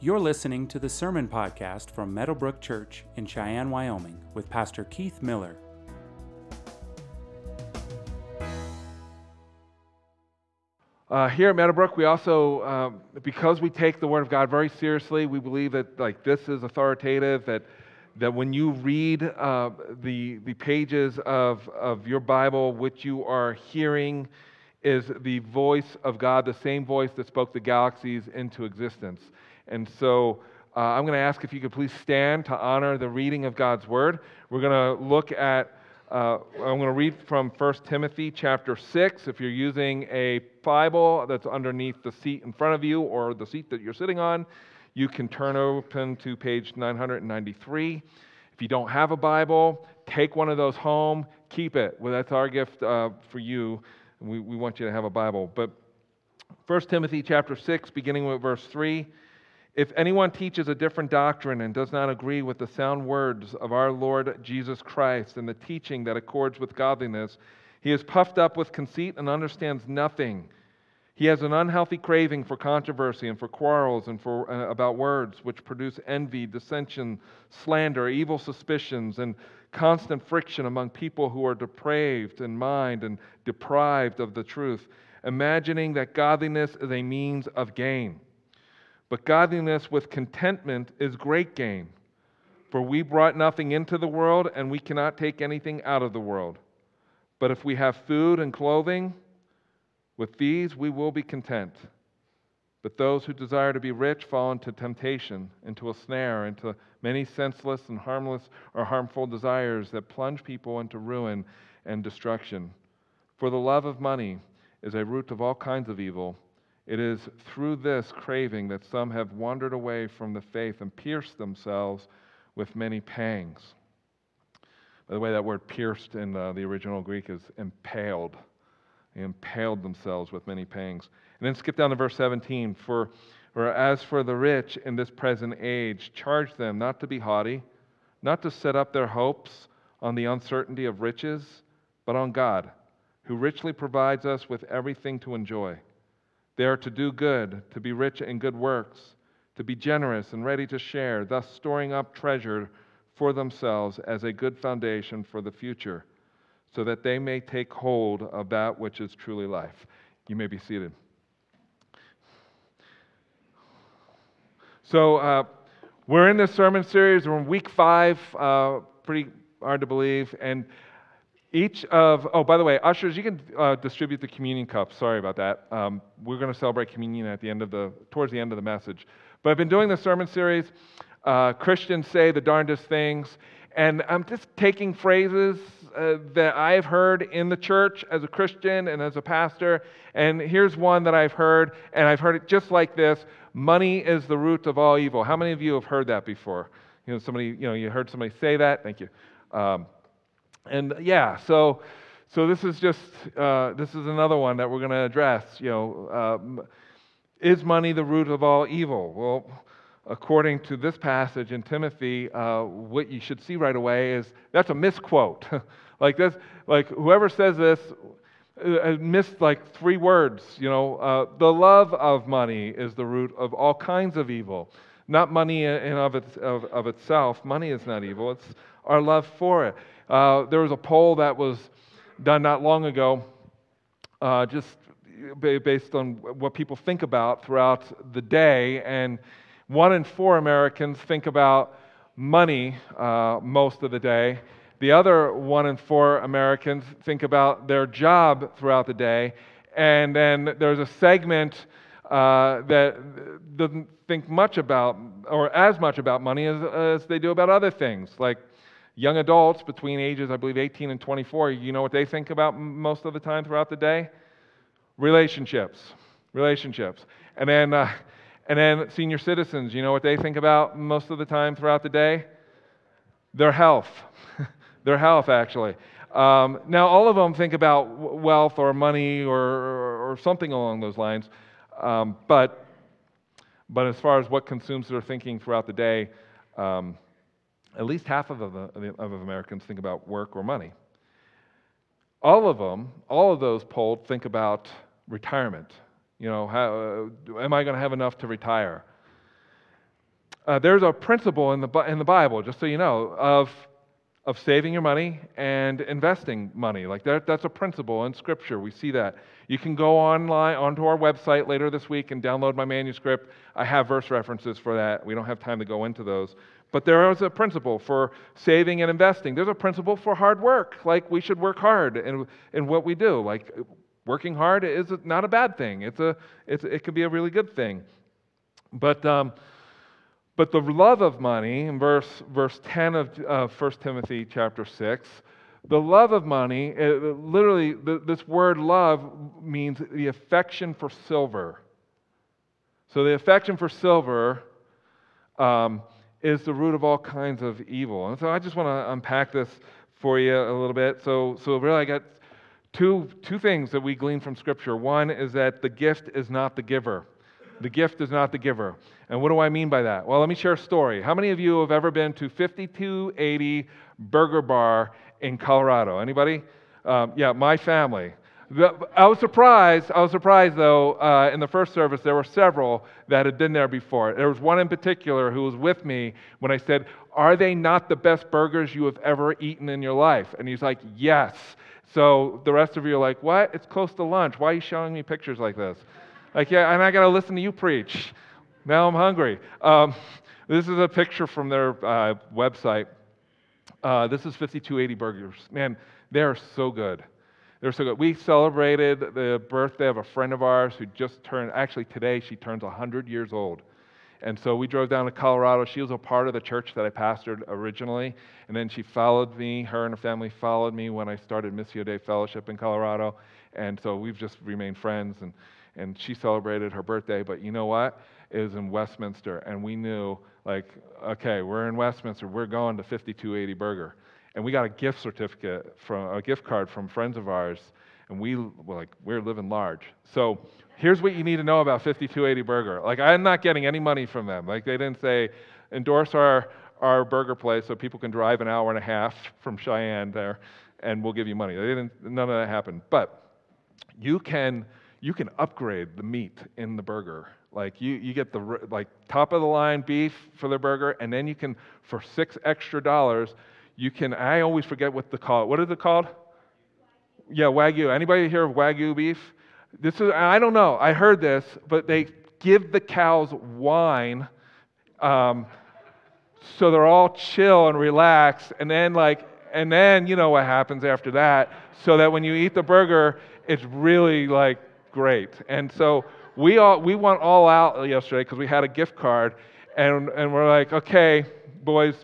You're listening to the Sermon Podcast from Meadowbrook Church in Cheyenne, Wyoming, with Pastor Keith Miller. Uh, here at Meadowbrook, we also, um, because we take the Word of God very seriously, we believe that like this is authoritative. That that when you read uh, the the pages of of your Bible, which you are hearing, is the voice of God, the same voice that spoke the galaxies into existence. And so, uh, I'm going to ask if you could please stand to honor the reading of God's Word. We're going to look at uh, I'm going to read from 1 Timothy chapter 6. If you're using a Bible that's underneath the seat in front of you or the seat that you're sitting on, you can turn open to page 993. If you don't have a Bible, take one of those home, keep it. Well, that's our gift uh, for you. We, we want you to have a Bible. But 1 Timothy chapter 6, beginning with verse 3. If anyone teaches a different doctrine and does not agree with the sound words of our Lord Jesus Christ and the teaching that accords with godliness, he is puffed up with conceit and understands nothing. He has an unhealthy craving for controversy and for quarrels and for uh, about words which produce envy, dissension, slander, evil suspicions and constant friction among people who are depraved in mind and deprived of the truth, imagining that godliness is a means of gain. But godliness with contentment is great gain. For we brought nothing into the world, and we cannot take anything out of the world. But if we have food and clothing, with these we will be content. But those who desire to be rich fall into temptation, into a snare, into many senseless and harmless or harmful desires that plunge people into ruin and destruction. For the love of money is a root of all kinds of evil. It is through this craving that some have wandered away from the faith and pierced themselves with many pangs. By the way, that word pierced in uh, the original Greek is impaled. They impaled themselves with many pangs. And then skip down to verse 17. For, for as for the rich in this present age, charge them not to be haughty, not to set up their hopes on the uncertainty of riches, but on God, who richly provides us with everything to enjoy. They are to do good, to be rich in good works, to be generous and ready to share, thus storing up treasure for themselves as a good foundation for the future, so that they may take hold of that which is truly life. You may be seated. So, uh, we're in this sermon series. We're in week five, uh, pretty hard to believe. And each of, oh, by the way, ushers, you can uh, distribute the communion cup. Sorry about that. Um, we're going to celebrate communion at the end of the, towards the end of the message. But I've been doing the sermon series. Uh, Christians say the darndest things. And I'm just taking phrases uh, that I've heard in the church as a Christian and as a pastor. And here's one that I've heard, and I've heard it just like this money is the root of all evil. How many of you have heard that before? You know, somebody, you know, you heard somebody say that? Thank you. Um, and yeah, so so this is just uh, this is another one that we're going to address. You know, um, is money the root of all evil? Well, according to this passage in Timothy, uh, what you should see right away is that's a misquote. like this, like whoever says this uh, missed like three words. You know, uh, the love of money is the root of all kinds of evil. Not money in of, its, of, of itself. Money is not evil. It's our love for it. Uh, there was a poll that was done not long ago, uh, just based on what people think about throughout the day. And one in four Americans think about money uh, most of the day. The other one in four Americans think about their job throughout the day. And then there's a segment uh, that doesn't think much about, or as much about money as, as they do about other things, like Young adults between ages, I believe, 18 and 24, you know what they think about most of the time throughout the day? Relationships. Relationships. And then, uh, and then senior citizens, you know what they think about most of the time throughout the day? Their health. Their health, actually. Um, now, all of them think about wealth or money or, or, or something along those lines. Um, but, but as far as what consumes their thinking throughout the day, um, at least half of, the, of Americans think about work or money. All of them, all of those polled, think about retirement. You know, how, uh, am I going to have enough to retire? uh, there's a principle in the, in the Bible, just so you know, of, of saving your money and investing money. Like that, that's a principle in Scripture. We see that. You can go online onto our website later this week and download my manuscript. I have verse references for that. We don't have time to go into those. But there is a principle for saving and investing. There's a principle for hard work. Like we should work hard in, in what we do. Like working hard is not a bad thing. It's a, it's, it can be a really good thing. But um, but the love of money, in verse, verse 10 of uh, 1 Timothy chapter 6, the love of money, it, uh, literally, the, this word love means the affection for silver. So the affection for silver um, is the root of all kinds of evil. And so I just want to unpack this for you a little bit. So, so really, I got two, two things that we glean from Scripture. One is that the gift is not the giver. The gift is not the giver. And what do I mean by that? Well, let me share a story. How many of you have ever been to 5280 Burger Bar in Colorado? Anybody? Um, yeah, my family. I was surprised. I was surprised, though, uh, in the first service, there were several that had been there before. There was one in particular who was with me when I said, Are they not the best burgers you have ever eaten in your life? And he's like, Yes. So the rest of you are like, What? It's close to lunch. Why are you showing me pictures like this? Like, yeah, and I got to listen to you preach. Now I'm hungry. Um, this is a picture from their uh, website. Uh, this is 5280 Burgers. Man, they're so good. They're so good. We celebrated the birthday of a friend of ours who just turned, actually, today she turns 100 years old. And so we drove down to Colorado. She was a part of the church that I pastored originally. And then she followed me. Her and her family followed me when I started Missio Dei Fellowship in Colorado. And so we've just remained friends. And and she celebrated her birthday. But you know what? It was in Westminster, and we knew, like, okay, we're in Westminster, we're going to 5280 Burger. And we got a gift certificate from a gift card from friends of ours, and we were like, we're living large. So here's what you need to know about 5280 Burger. Like, I'm not getting any money from them. Like, they didn't say, endorse our, our burger place so people can drive an hour and a half from Cheyenne there, and we'll give you money. They didn't, none of that happened. But you can you can upgrade the meat in the burger. Like you, you get the like top of the line beef for the burger, and then you can for six extra dollars, you can. I always forget what the call. What is it called? Yeah, wagyu. Anybody hear of wagyu beef? This is I don't know. I heard this, but they give the cows wine, um, so they're all chill and relaxed, and then like and then you know what happens after that, so that when you eat the burger, it's really like great. And so we, all, we went all out yesterday because we had a gift card, and, and we're like, okay, boys,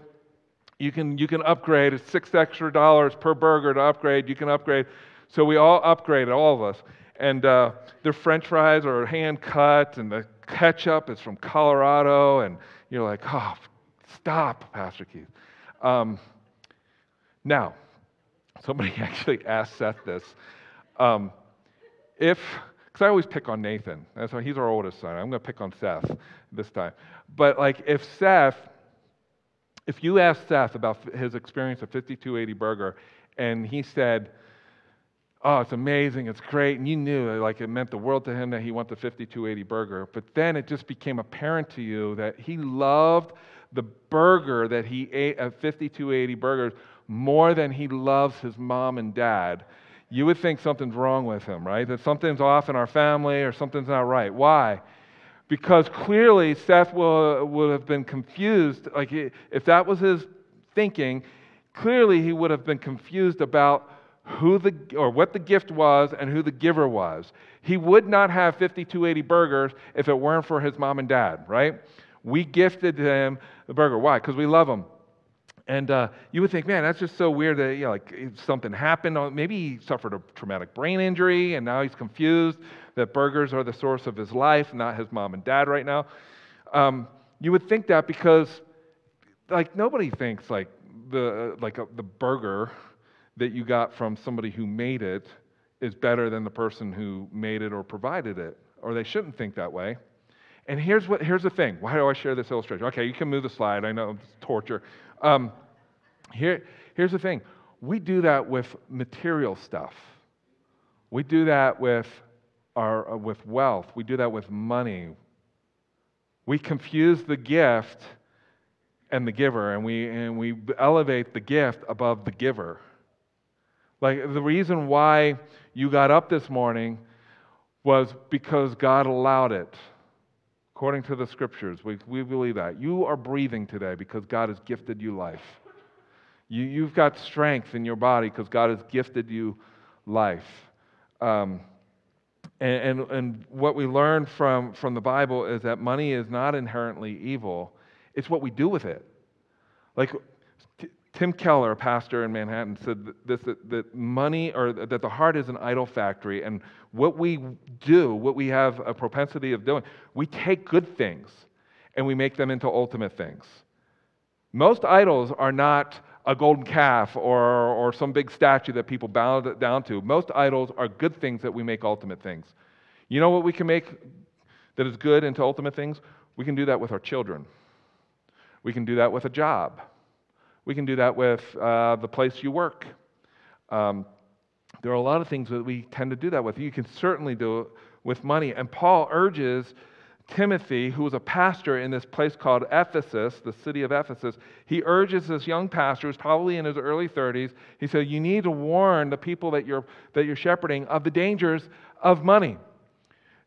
you can, you can upgrade. It's six extra dollars per burger to upgrade. You can upgrade. So we all upgraded, all of us. And uh, their french fries are hand cut, and the ketchup is from Colorado. And you're like, oh, stop, Pastor Keith. Um, now, somebody actually asked Seth this. Um, if because I always pick on Nathan. Why he's our oldest son. I'm going to pick on Seth this time. But like, if Seth, if you ask Seth about his experience of 5280 Burger, and he said, "Oh, it's amazing, it's great," and you knew like it meant the world to him that he went the 5280 Burger, but then it just became apparent to you that he loved the burger that he ate at 5280 Burgers more than he loves his mom and dad you would think something's wrong with him, right? That something's off in our family or something's not right. Why? Because clearly Seth will, would have been confused. Like, if that was his thinking, clearly he would have been confused about who the or what the gift was and who the giver was. He would not have 5280 burgers if it weren't for his mom and dad, right? We gifted him the burger. Why? Because we love him. And uh, you would think, man, that's just so weird that you know, like something happened. Maybe he suffered a traumatic brain injury, and now he's confused that burgers are the source of his life, not his mom and dad right now. Um, you would think that because, like, nobody thinks like the like a, the burger that you got from somebody who made it is better than the person who made it or provided it, or they shouldn't think that way. And here's what here's the thing. Why do I share this illustration? Okay, you can move the slide. I know it's torture. Um, here, here's the thing we do that with material stuff, we do that with, our, uh, with wealth, we do that with money. We confuse the gift and the giver, and we, and we elevate the gift above the giver. Like the reason why you got up this morning was because God allowed it. According to the scriptures, we, we believe that. You are breathing today because God has gifted you life. You, you've got strength in your body because God has gifted you life. Um, and, and, and, what we learn from, from the Bible is that money is not inherently evil, it's what we do with it. Like T- Tim Keller, a pastor in Manhattan, said this that, that money or that the heart is an idol factory, and what we do, what we have a propensity of doing, we take good things and we make them into ultimate things. Most idols are not a golden calf or, or some big statue that people bow down to. Most idols are good things that we make ultimate things. You know what we can make that is good into ultimate things? We can do that with our children. We can do that with a job. We can do that with uh, the place you work. Um, there are a lot of things that we tend to do that with. You can certainly do it with money. And Paul urges Timothy, who was a pastor in this place called Ephesus, the city of Ephesus, he urges this young pastor, who's probably in his early 30s, he said, You need to warn the people that you're, that you're shepherding of the dangers of money.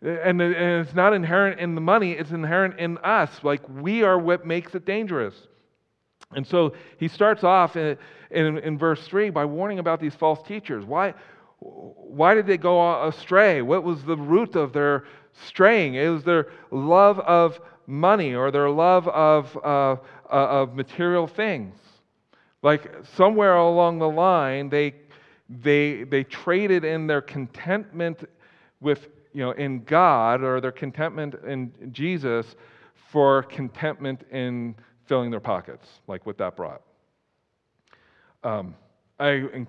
And, and it's not inherent in the money, it's inherent in us. Like we are what makes it dangerous. And so he starts off in, in, in, verse 3 by warning about these false teachers. Why, why did they go astray? What was the root of their straying? It was their love of money or their love of, uh, uh, of material things. Like somewhere along the line, they, they, they traded in their contentment with, you know, in God or their contentment in Jesus for contentment in filling their pockets, like what that brought. Um, I,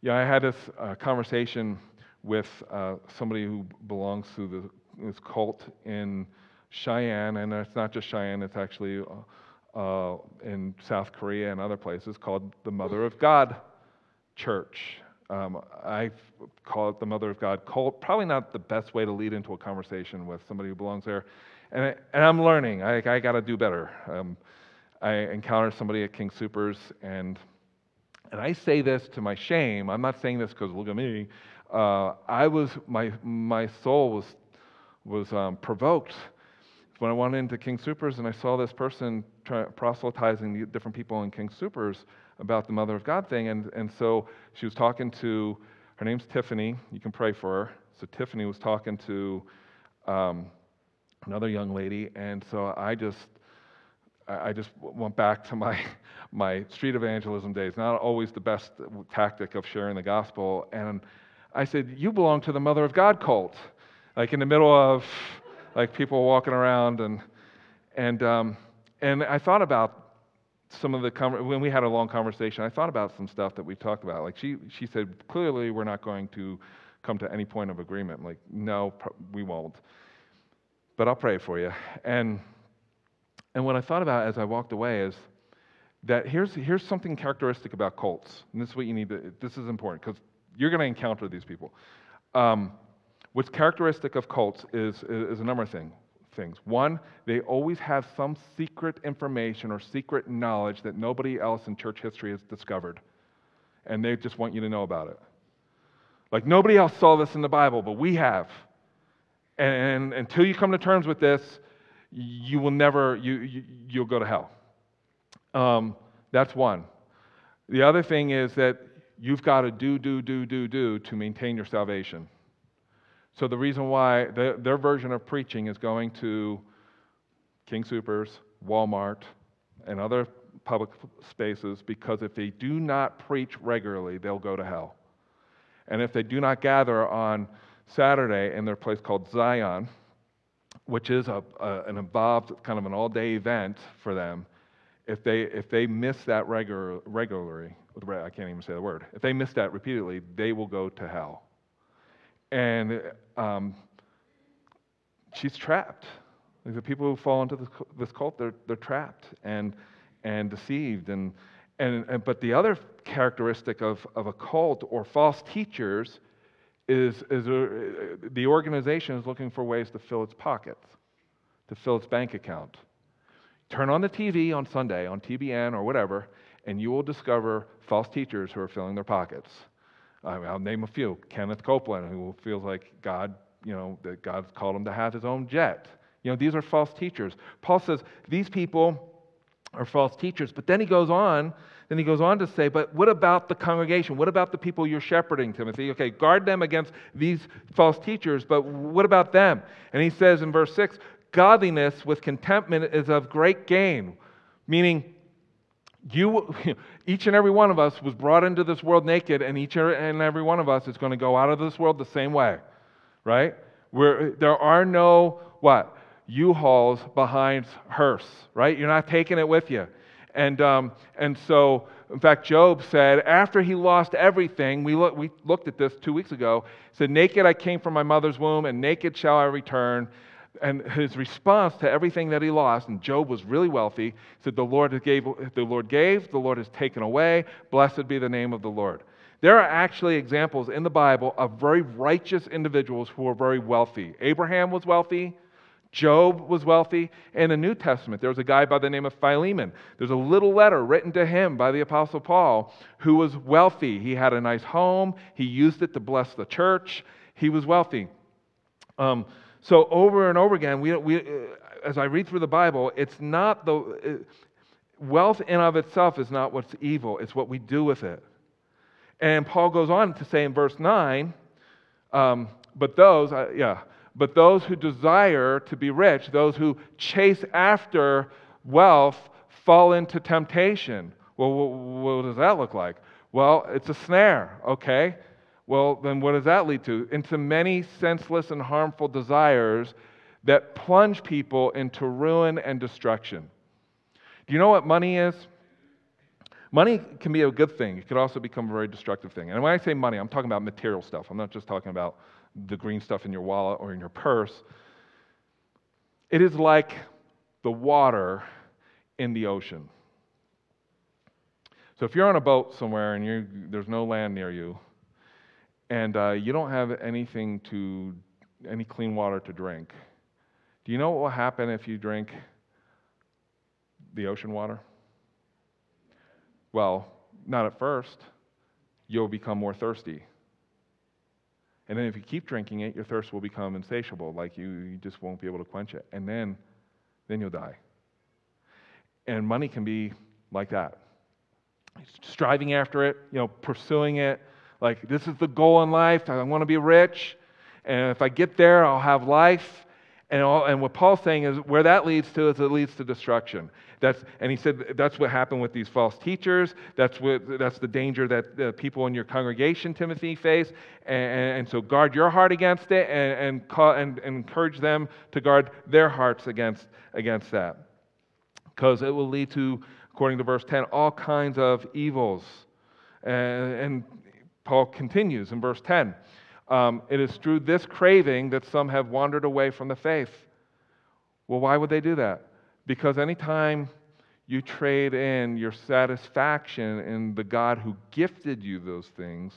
yeah, I had this uh, conversation with uh, somebody who belongs to the, this cult in Cheyenne, and it's not just Cheyenne, it's actually uh, uh, in South Korea and other places called the Mother of God Church. Um, I call it the Mother of God cult. Probably not the best way to lead into a conversation with somebody who belongs there. And, I, and I'm learning. I, I got to do better. Um, I encountered somebody at King Soopers, and and I say this to my shame. I'm not saying this because look at me. Uh, I was my my soul was was um, provoked when I went into King Soopers and I saw this person try, proselytizing different people in King Soopers about the Mother of God thing, and and so she was talking to her name's Tiffany. You can pray for her. So Tiffany was talking to um, another young lady, and so I just I just went back to my, my street evangelism days, not always the best tactic of sharing the gospel. And I said, You belong to the Mother of God cult. Like in the middle of like people walking around. And, and, um, and I thought about some of the, when we had a long conversation, I thought about some stuff that we talked about. Like she, she said, Clearly, we're not going to come to any point of agreement. I'm like, no, we won't. But I'll pray for you. And and what I thought about as I walked away is that here's, here's something characteristic about cults. And this is what you need to, this is important because you're going to encounter these people. Um, what's characteristic of cults is, is a number of thing, things. One, they always have some secret information or secret knowledge that nobody else in church history has discovered. And they just want you to know about it. Like nobody else saw this in the Bible, but we have. And, and until you come to terms with this, you will never, you, you, you'll go to hell. Um, that's one. The other thing is that you've got to do, do, do, do, do to maintain your salvation. So the reason why the, their version of preaching is going to King Soopers, Walmart, and other public spaces because if they do not preach regularly, they'll go to hell. And if they do not gather on Saturday in their place called Zion, which is a, a, an involved kind of an all day event for them, if they, if they miss that regular, regularly, I can't even say the word, if they miss that repeatedly, they will go to hell. And um, she's trapped. Like the people who fall into this, cult, they're, they're trapped and, and deceived. And, and, and, but the other characteristic of, of a cult or false teachers is, is a, the organization is looking for ways to fill its pockets, to fill its bank account. Turn on the TV on Sunday, on TBN or whatever, and you will discover false teachers who are filling their pockets. I'll name a few. Kenneth Copeland, who feels like God, you know, that God's called him to have his own jet. You know, these are false teachers. Paul says these people are false teachers. But then he goes on, then he goes on to say, but what about the congregation? What about the people you're shepherding, Timothy? Okay, guard them against these false teachers, but what about them? And he says in verse 6, godliness with contentment is of great gain, meaning you, each and every one of us was brought into this world naked, and each and every one of us is going to go out of this world the same way, right? Where there are no what U-Hauls behind hearse, right? You're not taking it with you, and um, and so in fact, Job said after he lost everything, we look, we looked at this two weeks ago. Said, "Naked I came from my mother's womb, and naked shall I return." And his response to everything that he lost, and Job was really wealthy, said, The Lord gave, the Lord gave, the Lord has taken away, blessed be the name of the Lord. There are actually examples in the Bible of very righteous individuals who were very wealthy. Abraham was wealthy, Job was wealthy. In the New Testament, there was a guy by the name of Philemon. There's a little letter written to him by the Apostle Paul who was wealthy. He had a nice home, he used it to bless the church, he was wealthy. Um, so over and over again, we, we, uh, as I read through the Bible, it's not the uh, wealth in of itself is not what's evil; it's what we do with it. And Paul goes on to say in verse nine, um, but those, uh, yeah, but those who desire to be rich, those who chase after wealth, fall into temptation. Well, what does that look like? Well, it's a snare, okay? Well, then what does that lead to? Into many senseless and harmful desires that plunge people into ruin and destruction. Do you know what money is? Money can be a good thing. It could also become a very destructive thing. And when I say money, I'm talking about material stuff. I'm not just talking about the green stuff in your wallet or in your purse. It is like the water in the ocean. So if you're on a boat somewhere and there's no land near you, and uh, you don't have anything to, any clean water to drink, do you know what will happen if you drink the ocean water? Well, not at first. You'll become more thirsty. And then if you keep drinking it, your thirst will become insatiable, like you, you just won't be able to quench it. And then, then you'll die. And money can be like that. Striving after it, you know, pursuing it, like, this is the goal in life. I want to be rich. And if I get there, I'll have life. And, all, and what Paul's saying is where that leads to is it leads to destruction. That's, and he said that's what happened with these false teachers. That's, what, that's the danger that the people in your congregation, Timothy, face. And, and so guard your heart against it and, and, call, and, and encourage them to guard their hearts against, against that. Because it will lead to, according to verse 10, all kinds of evils. And, and Paul continues in verse 10 um, It is through this craving that some have wandered away from the faith. Well, why would they do that? Because anytime you trade in your satisfaction in the God who gifted you those things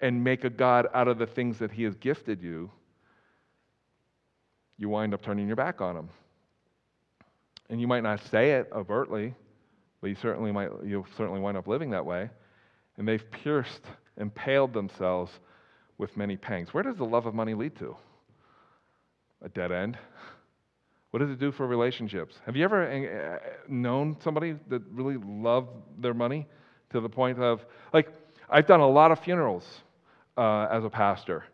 and make a God out of the things that He has gifted you, you wind up turning your back on Him. And you might not say it overtly, but you certainly might, you'll certainly wind up living that way. And they've pierced impaled themselves with many pangs. Where does the love of money lead to? A dead end. What does it do for relationships? Have you ever eh, eh, known somebody that really loved their money to the point of, like, I've done a lot of funerals uh, as a pastor.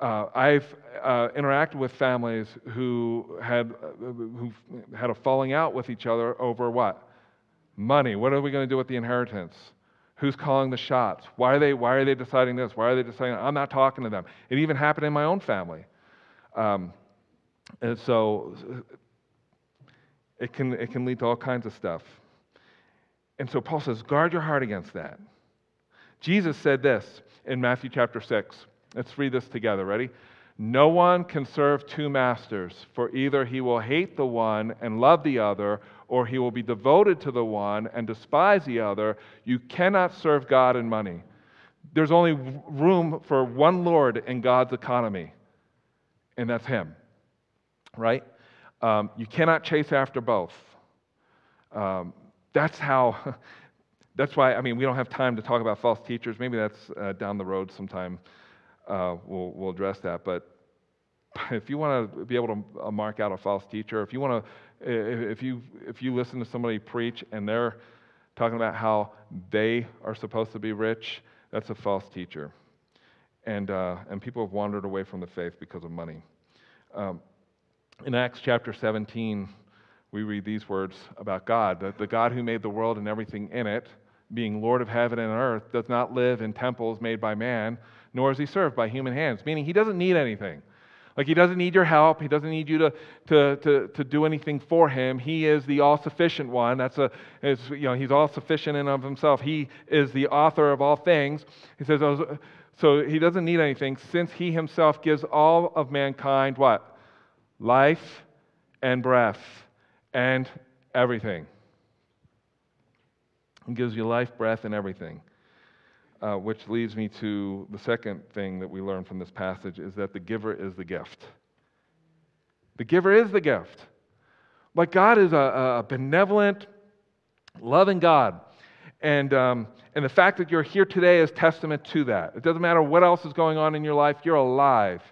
Uh, I've uh, interacted with families who had, uh, who had a falling out with each other over what? Money. What are we going to do with the inheritance? Who's calling the shots? Why are they, why are they deciding this? Why are they deciding? I'm not talking to them. It even happened in my own family. Um, and so it can, it can lead to all kinds of stuff. And so Paul says, guard your heart against that. Jesus said this in Matthew chapter 6. Let's read this together. Ready? No one can serve two masters, for either he will hate the one and love the other, or he will be devoted to the one and despise the other. You cannot serve God and money. There's only room for one Lord in God's economy, and that's Him, right? Um, you cannot chase after both. Um, that's how, that's why, I mean, we don't have time to talk about false teachers. Maybe that's uh, down the road sometime. Uh, we'll, we'll address that. But if you want to be able to uh, mark out a false teacher, if you want to, if you, if you listen to somebody preach and they're talking about how they are supposed to be rich, that's a false teacher. And, uh, and people have wandered away from the faith because of money. Um, in Acts chapter 17, we read these words about God that the God who made the world and everything in it, being Lord of heaven and earth, does not live in temples made by man, nor is he served by human hands, meaning he doesn't need anything. Like he doesn't need your help. He doesn't need you to, to, to, to do anything for him. He is the all sufficient one. That's a, you know, he's all sufficient in of himself. He is the author of all things. He says, so he doesn't need anything since he himself gives all of mankind what? Life and breath and everything. He gives you life, breath, and everything. Uh, which leads me to the second thing that we learn from this passage is that the giver is the gift. The giver is the gift. Like God is a, a benevolent, loving God. And, um, and the fact that you're here today is testament to that. It doesn't matter what else is going on in your life, you're alive.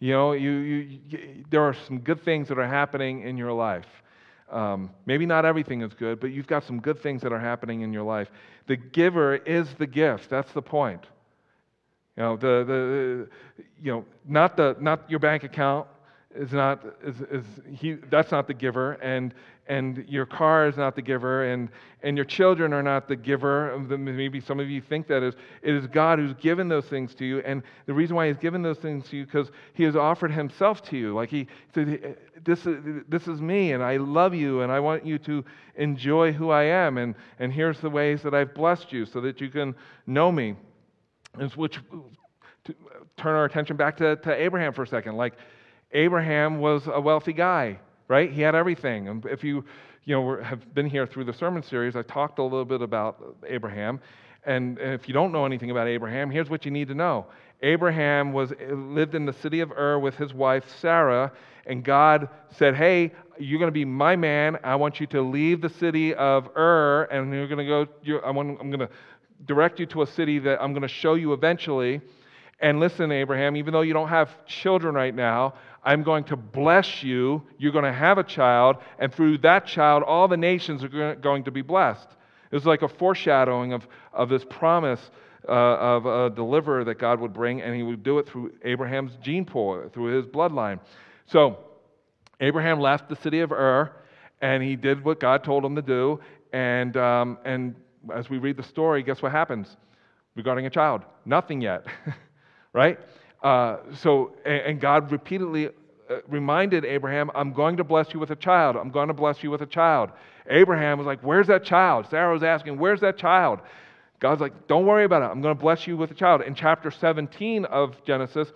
You know, you, you, you there are some good things that are happening in your life. Um, maybe not everything is good, but you've got some good things that are happening in your life. The giver is the gift. That's the point. You know, the, the, you know not, the, not your bank account is not, is, is he, that's not the giver, and, and your car is not the giver, and, and your children are not the giver. Maybe some of you think that is. It is God who's given those things to you, and the reason why He's given those things to you because He has offered Himself to you. Like He said, this is, this is me, and I love you, and I want you to enjoy who I am, and, and here's the ways that I've blessed you so that you can know me. Which turn our attention back to, to Abraham for a second. Like Abraham was a wealthy guy right? He had everything. And if you, you know, have been here through the sermon series, I talked a little bit about Abraham. And if you don't know anything about Abraham, here's what you need to know. Abraham was eh, lived in the city of Ur with his wife Sarah, and God said, "Hey, you're going to be my man. I want you to leave the city of Ur, and you're going to go. I'm going to direct you to a city that I'm going to show you eventually." And listen, Abraham, even though you don't have children right now, I'm going to bless you. You're going to have a child, and through that child, all the nations are going to be blessed. It was like a foreshadowing of, of this promise uh, of a deliverer that God would bring, and he would do it through Abraham's gene pool, through his bloodline. So, Abraham left the city of Ur, and he did what God told him to do. And, um, and as we read the story, guess what happens regarding a child? Nothing yet. right? Uh, so, and, God repeatedly uh, reminded Abraham, I'm going to bless you with a child. I'm going to bless you with a child. Abraham was like, Where's that child? Sarah was asking, Where's that child? God's like, Don't worry about it. I'm going to bless you with a child. In chapter 17 of Genesis,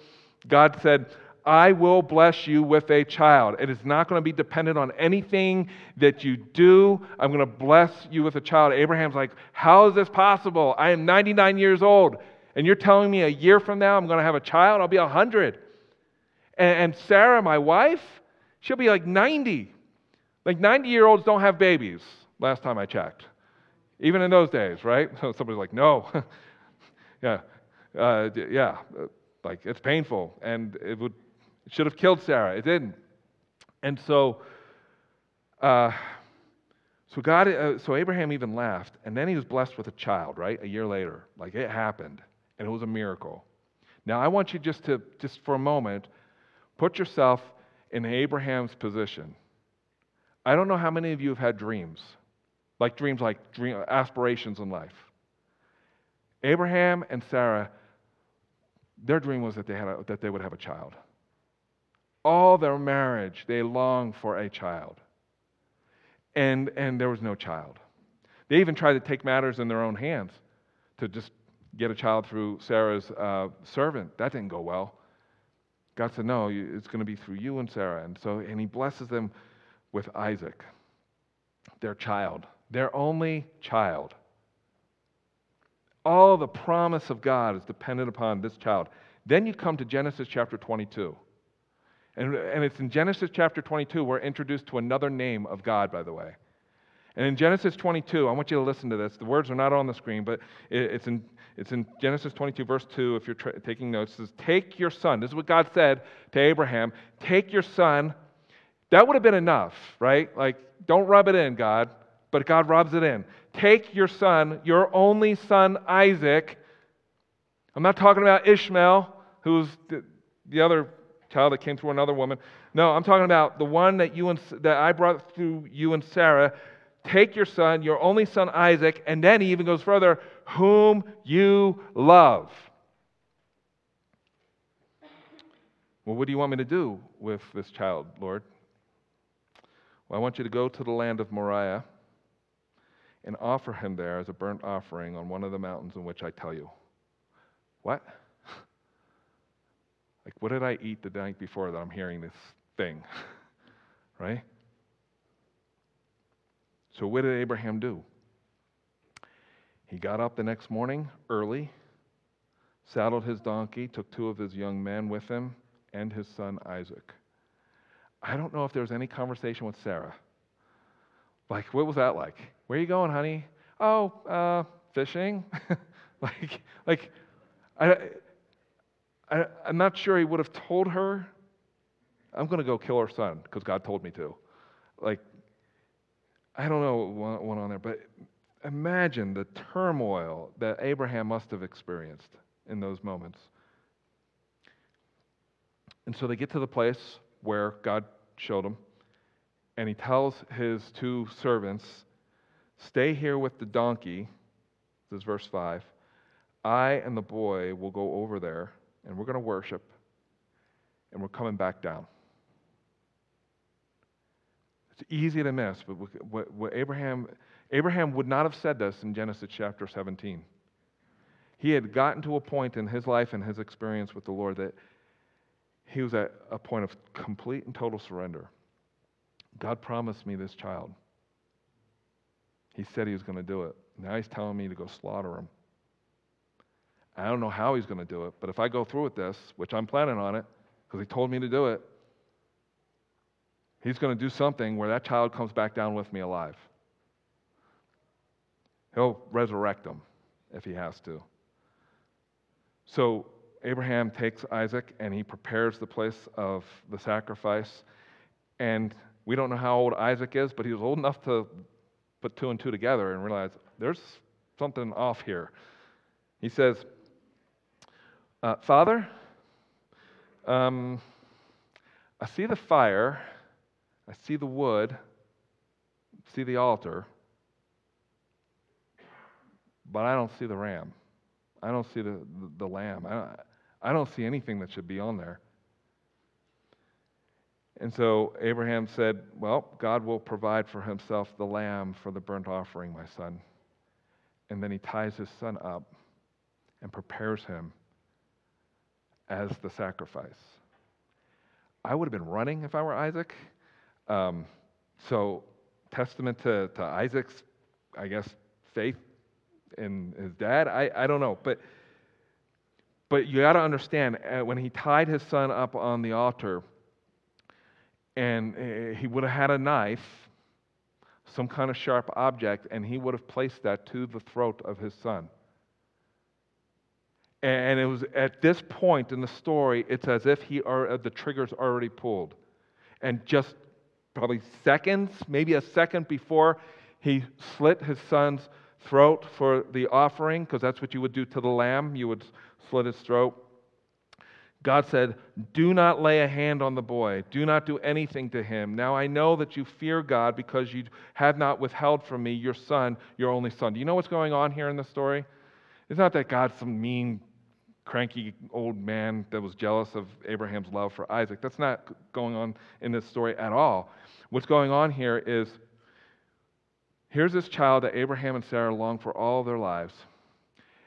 God said, I will bless you with a child. It is not going to be dependent on anything that you do. I'm going to bless you with a child. Abraham's like, How is this possible? I am 99 years old. And you're telling me a year from now I'm going to have a child? I'll be 100. And, and Sarah, my wife, she'll be like 90. Like 90 year olds don't have babies, last time I checked. Even in those days, right? So somebody's like, no. yeah. Uh, yeah. Like it's painful. And it would should have killed Sarah. It didn't. And so, uh, so God, uh, so Abraham even laughed, and then he was blessed with a child, right? A year later, like it happened and it was a miracle. Now, I want you just to, just for a moment, put yourself in Abraham's position. I don't know how many of you have had dreams, like dreams like dream, aspirations in life. Abraham and Sarah, their dream was that they, had a, that they would have a child. All their marriage, they longed for a child. And, and there was no child. They even tried to take matters in their own hands to just get a child through Sarah's uh, servant. That didn't go well. God said, No, it's going to be through you and Sarah. And so, and he blesses them with Isaac, their child, their only child. All the promise of God is dependent upon this child. Then you come to Genesis chapter 22. And, and it's in Genesis chapter 22 we're introduced to another name of God, by the way. And in Genesis 22, I want you to listen to this. The words are not on the screen, but it's in, it's in Genesis 22, verse 2, if you're tra- taking notes. It says, Take your son. This is what God said to Abraham. Take your son. That would have been enough, right? Like, don't rub it in, God. But God rubs it in. Take your son, your only son, Isaac. I'm not talking about Ishmael, who's the, the other child that came through another woman. No, I'm talking about the one that you and, that I brought through you and Sarah Take your son, your only son Isaac, and then he even goes further, whom you love. Well, what do you want me to do with this child, Lord? Well, I want you to go to the land of Moriah and offer him there as a burnt offering on one of the mountains in which I tell you. What? Like, what did I eat the night before that I'm hearing this thing? right? So, what did Abraham do? He got up the next morning early, saddled his donkey, took two of his young men with him, and his son Isaac. I don't know if there was any conversation with Sarah. Like, what was that like? Where are you going, honey? Oh, uh, fishing. like, like, I, I, I'm not sure he would have told her, I'm going to go kill her son because God told me to. Like, I don't know what went on there, but imagine the turmoil that Abraham must have experienced in those moments. And so they get to the place where God showed him, and he tells his two servants, Stay here with the donkey. This is verse 5. I and the boy will go over there, and we're going to worship, and we're coming back down. It's easy to miss, but what, what Abraham, Abraham would not have said this in Genesis chapter 17. He had gotten to a point in his life and his experience with the Lord that he was at a point of complete and total surrender. God promised me this child. He said he was going to do it. Now he's telling me to go slaughter him. I don't know how he's going to do it, but if I go through with this, which I'm planning on it, because he told me to do it, He's going to do something where that child comes back down with me alive. He'll resurrect him if he has to. So Abraham takes Isaac and he prepares the place of the sacrifice. And we don't know how old Isaac is, but he was old enough to put two and two together and realize there's something off here. He says, uh, Father, um, I see the fire I see the wood, see the altar, but I don't see the ram. I don't see the, the, the lamb. I don't, I don't see anything that should be on there. And so Abraham said, Well, God will provide for himself the lamb for the burnt offering, my son. And then he ties his son up and prepares him as the sacrifice. I would have been running if I were Isaac. Um, so, testament to, to Isaac's, I guess, faith in his dad. I, I don't know. But, but you got to understand, uh, when he tied his son up on the altar, and uh, he would have had a knife, some kind of sharp object, and he would have placed that to the throat of his son. And it was at this point in the story, it's as if he are, the trigger's already pulled. And just probably seconds, maybe a second before he slit his son's throat for the offering, because that's what you would do to the lamb. You would slit his throat. God said, Do not lay a hand on the boy. Do not do anything to him. Now I know that you fear God because you have not withheld from me your son, your only son. Do you know what's going on here in the story? It's not that God's some mean cranky old man that was jealous of Abraham's love for Isaac. That's not going on in this story at all. What's going on here is here's this child that Abraham and Sarah longed for all their lives.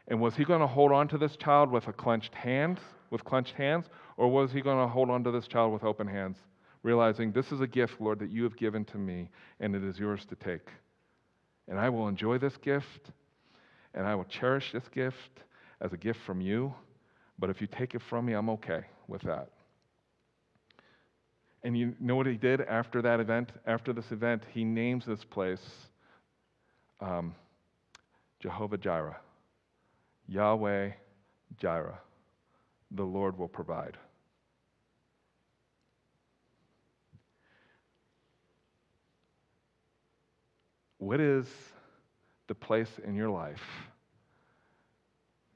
And was he going to hold on to this child with a clenched hand, with clenched hands, or was he going to hold on to this child with open hands, realizing this is a gift, Lord, that you have given to me, and it is yours to take. And I will enjoy this gift, and I will cherish this gift as a gift from you. But if you take it from me, I'm okay with that. And you know what he did after that event? After this event, he names this place um, Jehovah Jireh, Yahweh Jireh, the Lord will provide. What is the place in your life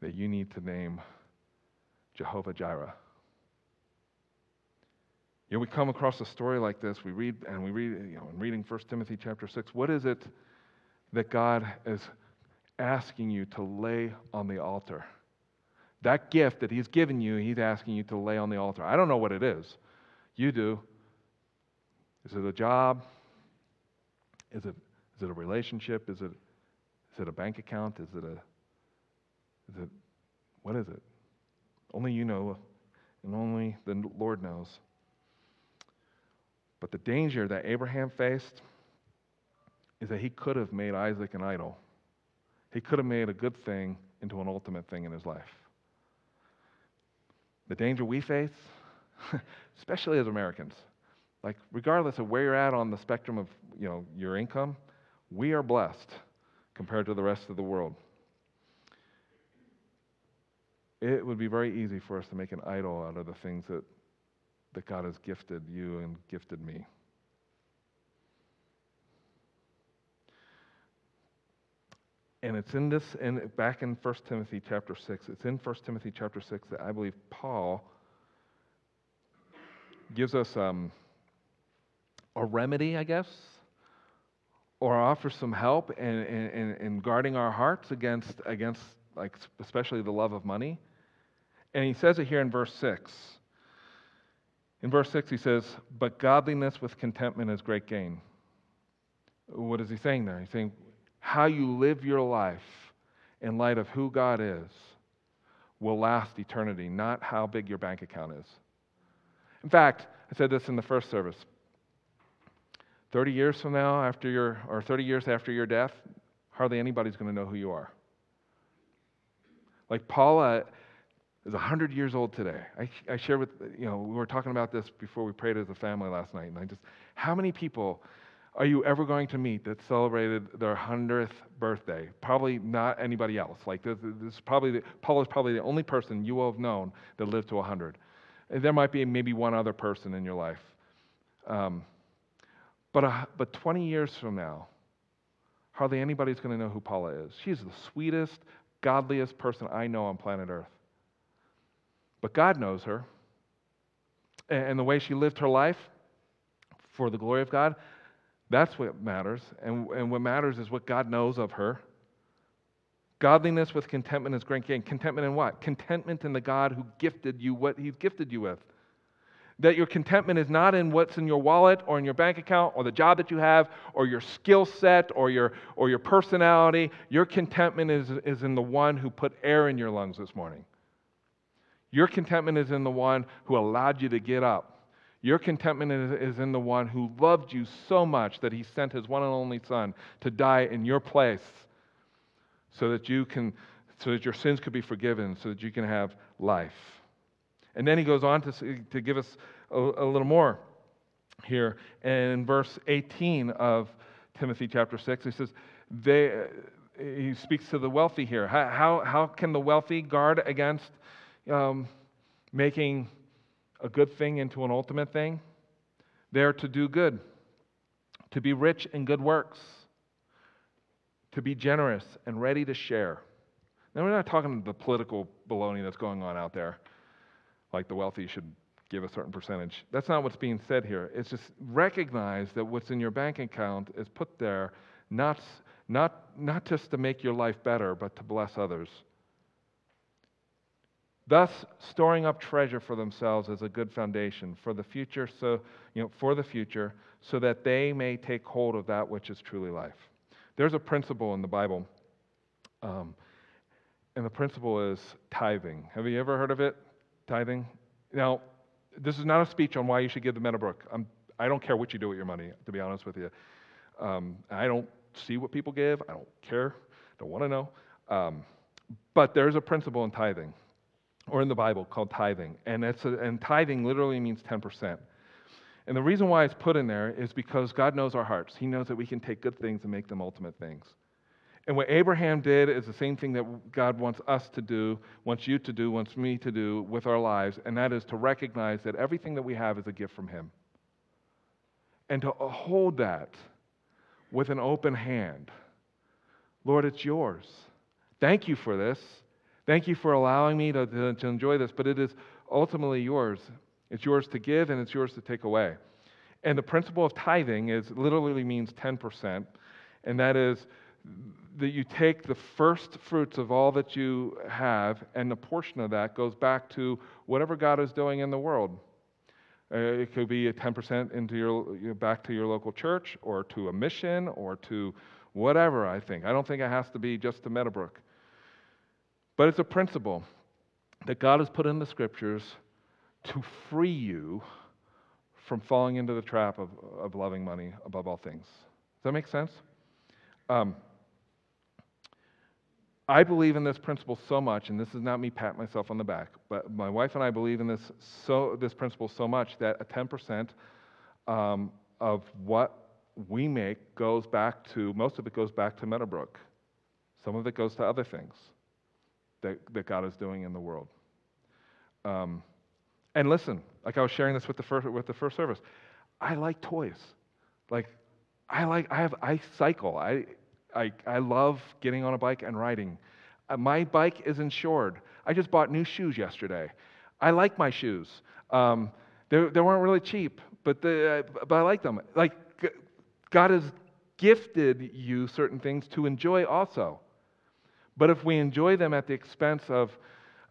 that you need to name Jehovah Jireh? You know, we come across a story like this, we read, and we read, you know, in reading 1 Timothy chapter 6, what is it that God is asking you to lay on the altar? That gift that He's given you, He's asking you to lay on the altar. I don't know what it is. You do. Is it a job? Is it, is it a relationship? Is it, is it a bank account? Is it a, is it, what is it? Only you know, and only the Lord knows. But the danger that Abraham faced is that he could have made Isaac an idol. He could have made a good thing into an ultimate thing in his life. The danger we face, especially as Americans, like regardless of where you're at on the spectrum of you know your income, we are blessed compared to the rest of the world. It would be very easy for us to make an idol out of the things that that God has gifted you and gifted me. And it's in this, and back in 1 Timothy chapter 6, it's in 1 Timothy chapter 6 that I believe Paul gives us um, a remedy, I guess, or offers some help in, in, in guarding our hearts against, against, like, especially the love of money. And he says it here in verse 6. In verse 6, he says, But godliness with contentment is great gain. What is he saying there? He's saying, How you live your life in light of who God is will last eternity, not how big your bank account is. In fact, I said this in the first service 30 years from now, after your, or 30 years after your death, hardly anybody's going to know who you are. Like Paula is 100 years old today. I, I shared with, you know, we were talking about this before we prayed as a family last night, and I just, how many people are you ever going to meet that celebrated their 100th birthday? Probably not anybody else. Like, this, this is probably, the, Paul is probably the only person you will have known that lived to 100. And there might be maybe one other person in your life. Um, but, uh, but 20 years from now, hardly anybody's going to know who Paula is. She's the sweetest, godliest person I know on planet Earth. But God knows her. And the way she lived her life for the glory of God, that's what matters. And, and what matters is what God knows of her. Godliness with contentment is great gain. Contentment in what? Contentment in the God who gifted you what he's gifted you with. That your contentment is not in what's in your wallet or in your bank account or the job that you have or your skill set or your, or your personality. Your contentment is, is in the one who put air in your lungs this morning. Your contentment is in the one who allowed you to get up. Your contentment is, in the one who loved you so much that he sent his one and only son to die in your place so that you can so that your sins could be forgiven so that you can have life. And then he goes on to, to give us a, a little more here. In verse 18 of Timothy chapter 6, he says, they, uh, he speaks to the wealthy here. How, how, how can the wealthy guard against um, making a good thing into an ultimate thing. They're to do good, to be rich in good works, to be generous and ready to share. Now, we're not talking the political baloney that's going on out there, like the wealthy should give a certain percentage. That's not what's being said here. It's just recognize that what's in your bank account is put there not, not, not just to make your life better, but to bless others thus storing up treasure for themselves as a good foundation for the future so you know for the future so that they may take hold of that which is truly life. There's a principle in the bible um, and the principle is tithing. Have you ever heard of it? Tithing? Now this is not a speech on why you should give the meadowbrook I'm, i don't care what you do with your money to be honest with you. Um, i don't see what people give. I don't care. Don't want to know. Um, but there's a principle in tithing or in the Bible called tithing. And, it's a, and tithing literally means 10%. And the reason why it's put in there is because God knows our hearts. He knows that we can take good things and make them ultimate things. And what Abraham did is the same thing that God wants us to do, wants you to do, wants me to do with our lives, and that is to recognize that everything that we have is a gift from Him. And to hold that with an open hand. Lord, it's yours. Thank you for this. Thank you for allowing me to, to, to enjoy this, but it is ultimately yours. It's yours to give and it's yours to take away. And the principle of tithing is literally means 10%, and that is that you take the first fruits of all that you have, and a portion of that goes back to whatever God is doing in the world. Uh, it could be a 10% into your, back to your local church, or to a mission, or to whatever, I think. I don't think it has to be just to Meadowbrook. But it's a principle that God has put in the scriptures to free you from falling into the trap of, of loving money above all things. Does that make sense? Um, I believe in this principle so much, and this is not me patting myself on the back, but my wife and I believe in this so this principle so much that a 10% um, of what we make goes back to most of it goes back to Meadowbrook. Some of it goes to other things that, that God is doing in the world. Um, and listen, like I was sharing this with the first with the first service, I like toys. Like I like I have I cycle. I I, I love getting on a bike and riding. Uh, my bike is insured. I just bought new shoes yesterday. I like my shoes. Um, they, they weren't really cheap, but, the, uh, but I like them. Like, God has gifted you certain things to enjoy also. But if we enjoy them at the expense of,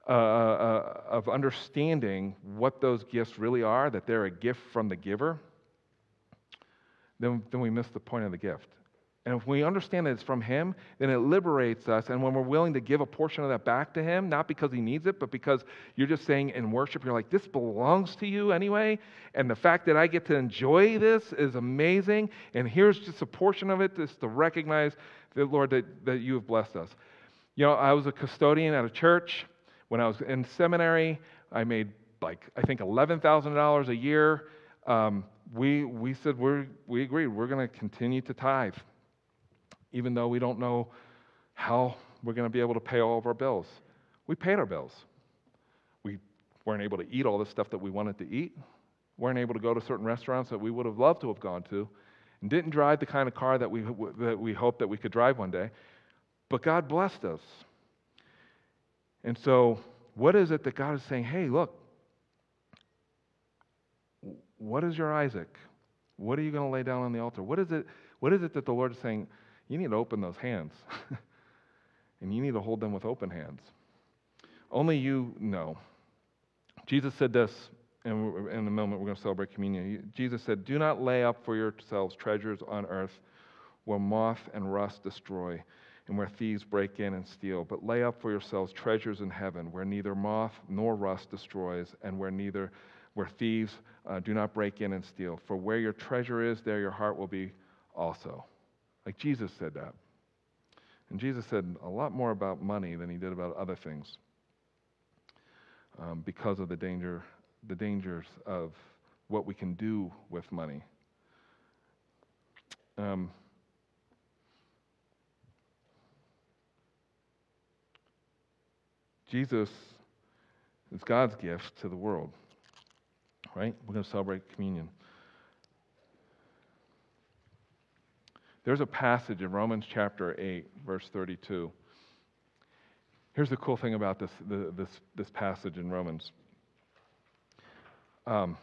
uh, uh, of understanding what those gifts really are, that they're a gift from the giver, then, then we miss the point of the gift. And if we understand that it's from Him, then it liberates us. And when we're willing to give a portion of that back to Him, not because He needs it, but because you're just saying in worship, you're like, this belongs to you anyway. And the fact that I get to enjoy this is amazing. And here's just a portion of it just to recognize that, Lord, that, that you have blessed us. You know, I was a custodian at a church. When I was in seminary, I made like, I think $11,000 a year. Um, we, we said, we're, we agreed, we're going to continue to tithe even though we don't know how we're going to be able to pay all of our bills. We paid our bills. We weren't able to eat all the stuff that we wanted to eat, weren't able to go to certain restaurants that we would have loved to have gone to, and didn't drive the kind of car that we, that we hoped that we could drive one day. But God blessed us. And so, what is it that God is saying? Hey, look, what is your Isaac? What are you going to lay down on the altar? What is it, what is it that the Lord is saying? you need to open those hands. and you need to hold them with open hands. Only you know. Jesus said this, and in a moment we're going to celebrate communion. Jesus said, Do not lay up for yourselves treasures on earth where moth and rust destroy and where thieves break in and steal, but lay up for yourselves treasures in heaven where neither moth nor rust destroys and where neither where thieves uh, do not break in and steal. For where your treasure is, there your heart will be also. Like Jesus said that. And Jesus said a lot more about money than he did about other things um, because of the danger, the dangers of what we can do with money. Um, Jesus is God's gift to the world. Right? We're going to celebrate communion. There's a passage in Romans chapter 8, verse 32. Here's the cool thing about this, the, this, this passage in Romans. Um,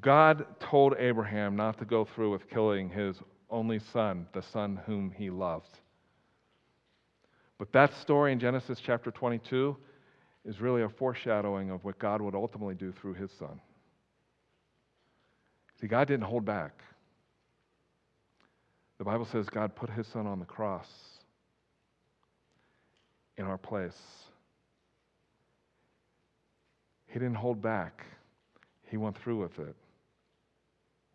God told Abraham not to go through with killing his only son, the son whom he loved. But that story in Genesis chapter 22 is really a foreshadowing of what God would ultimately do through his son. See, God didn't hold back. The Bible says God put his son on the cross in our place. He didn't hold back, he went through with it.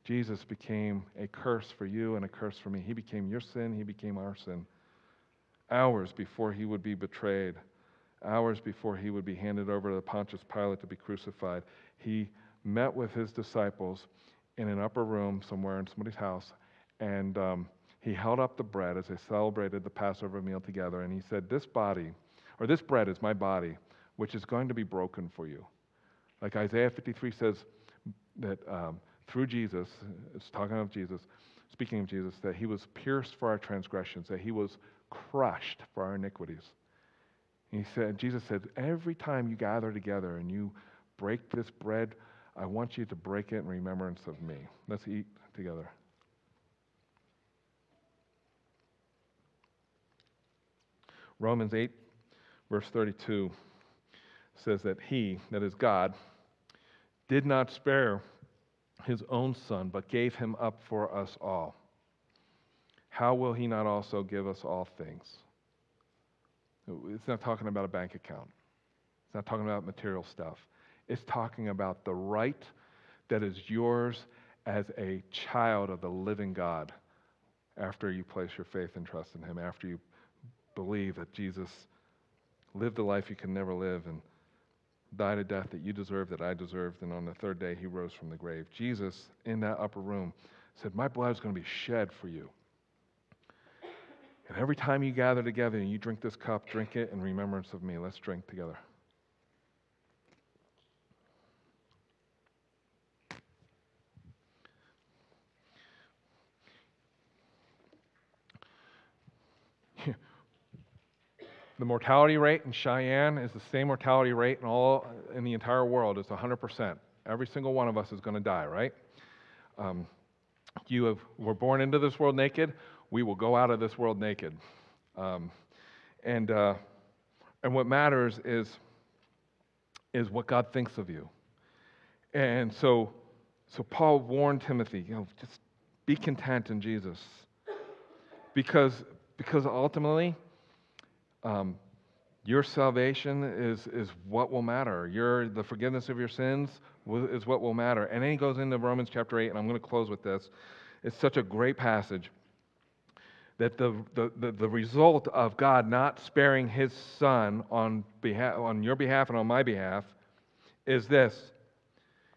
Jesus became a curse for you and a curse for me. He became your sin, he became our sin. Hours before he would be betrayed, hours before he would be handed over to Pontius Pilate to be crucified, he met with his disciples in an upper room somewhere in somebody's house and um, he held up the bread as they celebrated the Passover meal together, and he said, This body, or this bread is my body, which is going to be broken for you. Like Isaiah 53 says that um, through Jesus, it's talking of Jesus, speaking of Jesus, that he was pierced for our transgressions, that he was crushed for our iniquities. He said, Jesus said, every time you gather together and you break this bread, I want you to break it in remembrance of me. Let's eat together. Romans 8, verse 32 says that he, that is God, did not spare his own son, but gave him up for us all. How will he not also give us all things? It's not talking about a bank account. It's not talking about material stuff. It's talking about the right that is yours as a child of the living God after you place your faith and trust in Him, after you believe that Jesus lived the life you can never live and died a death that you deserved, that I deserved, and on the third day He rose from the grave. Jesus, in that upper room, said, My blood is going to be shed for you. And every time you gather together and you drink this cup, drink it in remembrance of me. Let's drink together. the mortality rate in Cheyenne is the same mortality rate in all in the entire world. It's 100%. Every single one of us is going to die, right? Um, you have, were born into this world naked we will go out of this world naked. Um, and, uh, and what matters is, is what God thinks of you. And so, so Paul warned Timothy, you know, just be content in Jesus. Because, because ultimately, um, your salvation is, is what will matter. Your, the forgiveness of your sins is what will matter. And then he goes into Romans chapter 8, and I'm going to close with this. It's such a great passage that the, the, the, the, result of God not sparing his son on, behalf, on your behalf and on my behalf is this.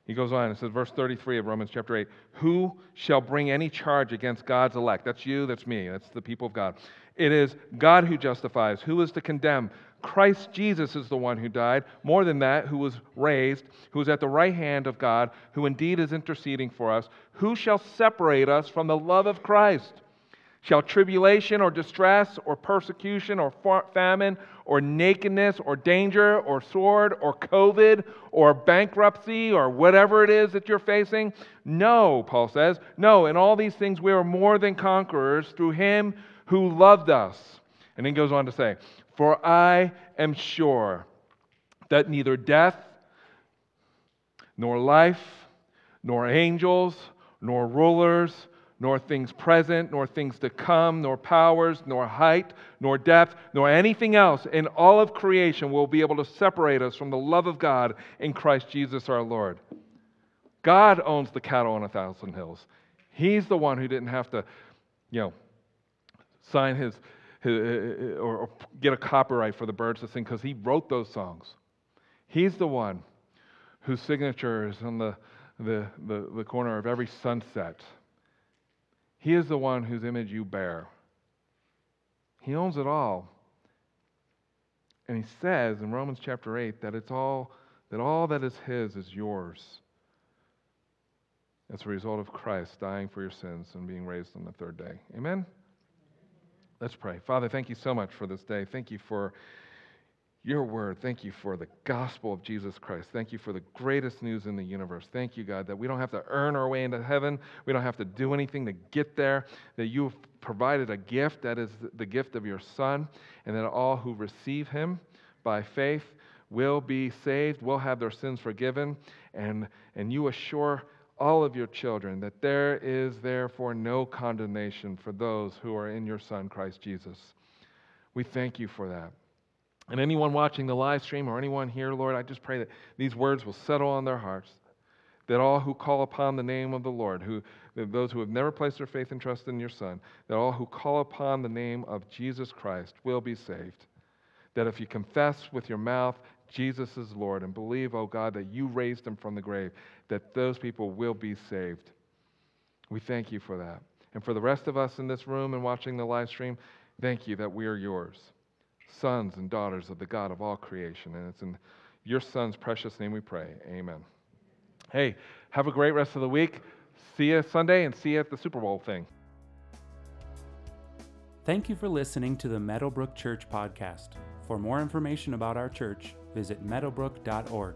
He goes on, it says, verse 33 of Romans chapter 8 Who shall bring any charge against God's elect? That's you, that's me, that's the people of God. It is God who justifies. Who is to condemn? Christ Jesus is the one who died. More than that, who was raised, who is at the right hand of God, who indeed is interceding for us. Who shall separate us from the love of Christ? Shall tribulation or distress or persecution or famine or nakedness or danger or sword or COVID or bankruptcy or whatever it is that you're facing? No, Paul says. No, in all these things we are more than conquerors through him who loved us. And then goes on to say, For I am sure that neither death nor life nor angels nor rulers nor things present, nor things to come, nor powers, nor height, nor depth, nor anything else in all of creation will be able to separate us from the love of God in Christ Jesus our Lord. God owns the cattle on a thousand hills. He's the one who didn't have to, you know, sign his, his or, get a copyright for the birds to sing because he wrote those songs. He's the one whose signature is on the, the, the, the corner of every sunset he is the one whose image you bear. He owns it all. And he says in Romans chapter 8 that it's all that all that is his is yours. As a result of Christ dying for your sins and being raised on the third day. Amen. Let's pray. Father, thank you so much for this day. Thank you for your word. Thank you for the gospel of Jesus Christ. Thank you for the greatest news in the universe. Thank you, God, that we don't have to earn our way into heaven. We don't have to do anything to get there. That you've provided a gift that is the gift of your Son, and that all who receive him by faith will be saved, will have their sins forgiven, and, and you assure all of your children that there is therefore no condemnation for those who are in your Son, Christ Jesus. We thank you for that. And anyone watching the live stream or anyone here, Lord, I just pray that these words will settle on their hearts. That all who call upon the name of the Lord, who, those who have never placed their faith and trust in your Son, that all who call upon the name of Jesus Christ will be saved. That if you confess with your mouth Jesus is Lord and believe, oh God, that you raised him from the grave, that those people will be saved. We thank you for that. And for the rest of us in this room and watching the live stream, thank you that we are yours, sons and daughters of the God of all creation. And it's in your Son's precious name we pray. Amen. Hey, have a great rest of the week. See you Sunday and see you at the Super Bowl thing. Thank you for listening to the Meadowbrook Church podcast. For more information about our church, visit meadowbrook.org.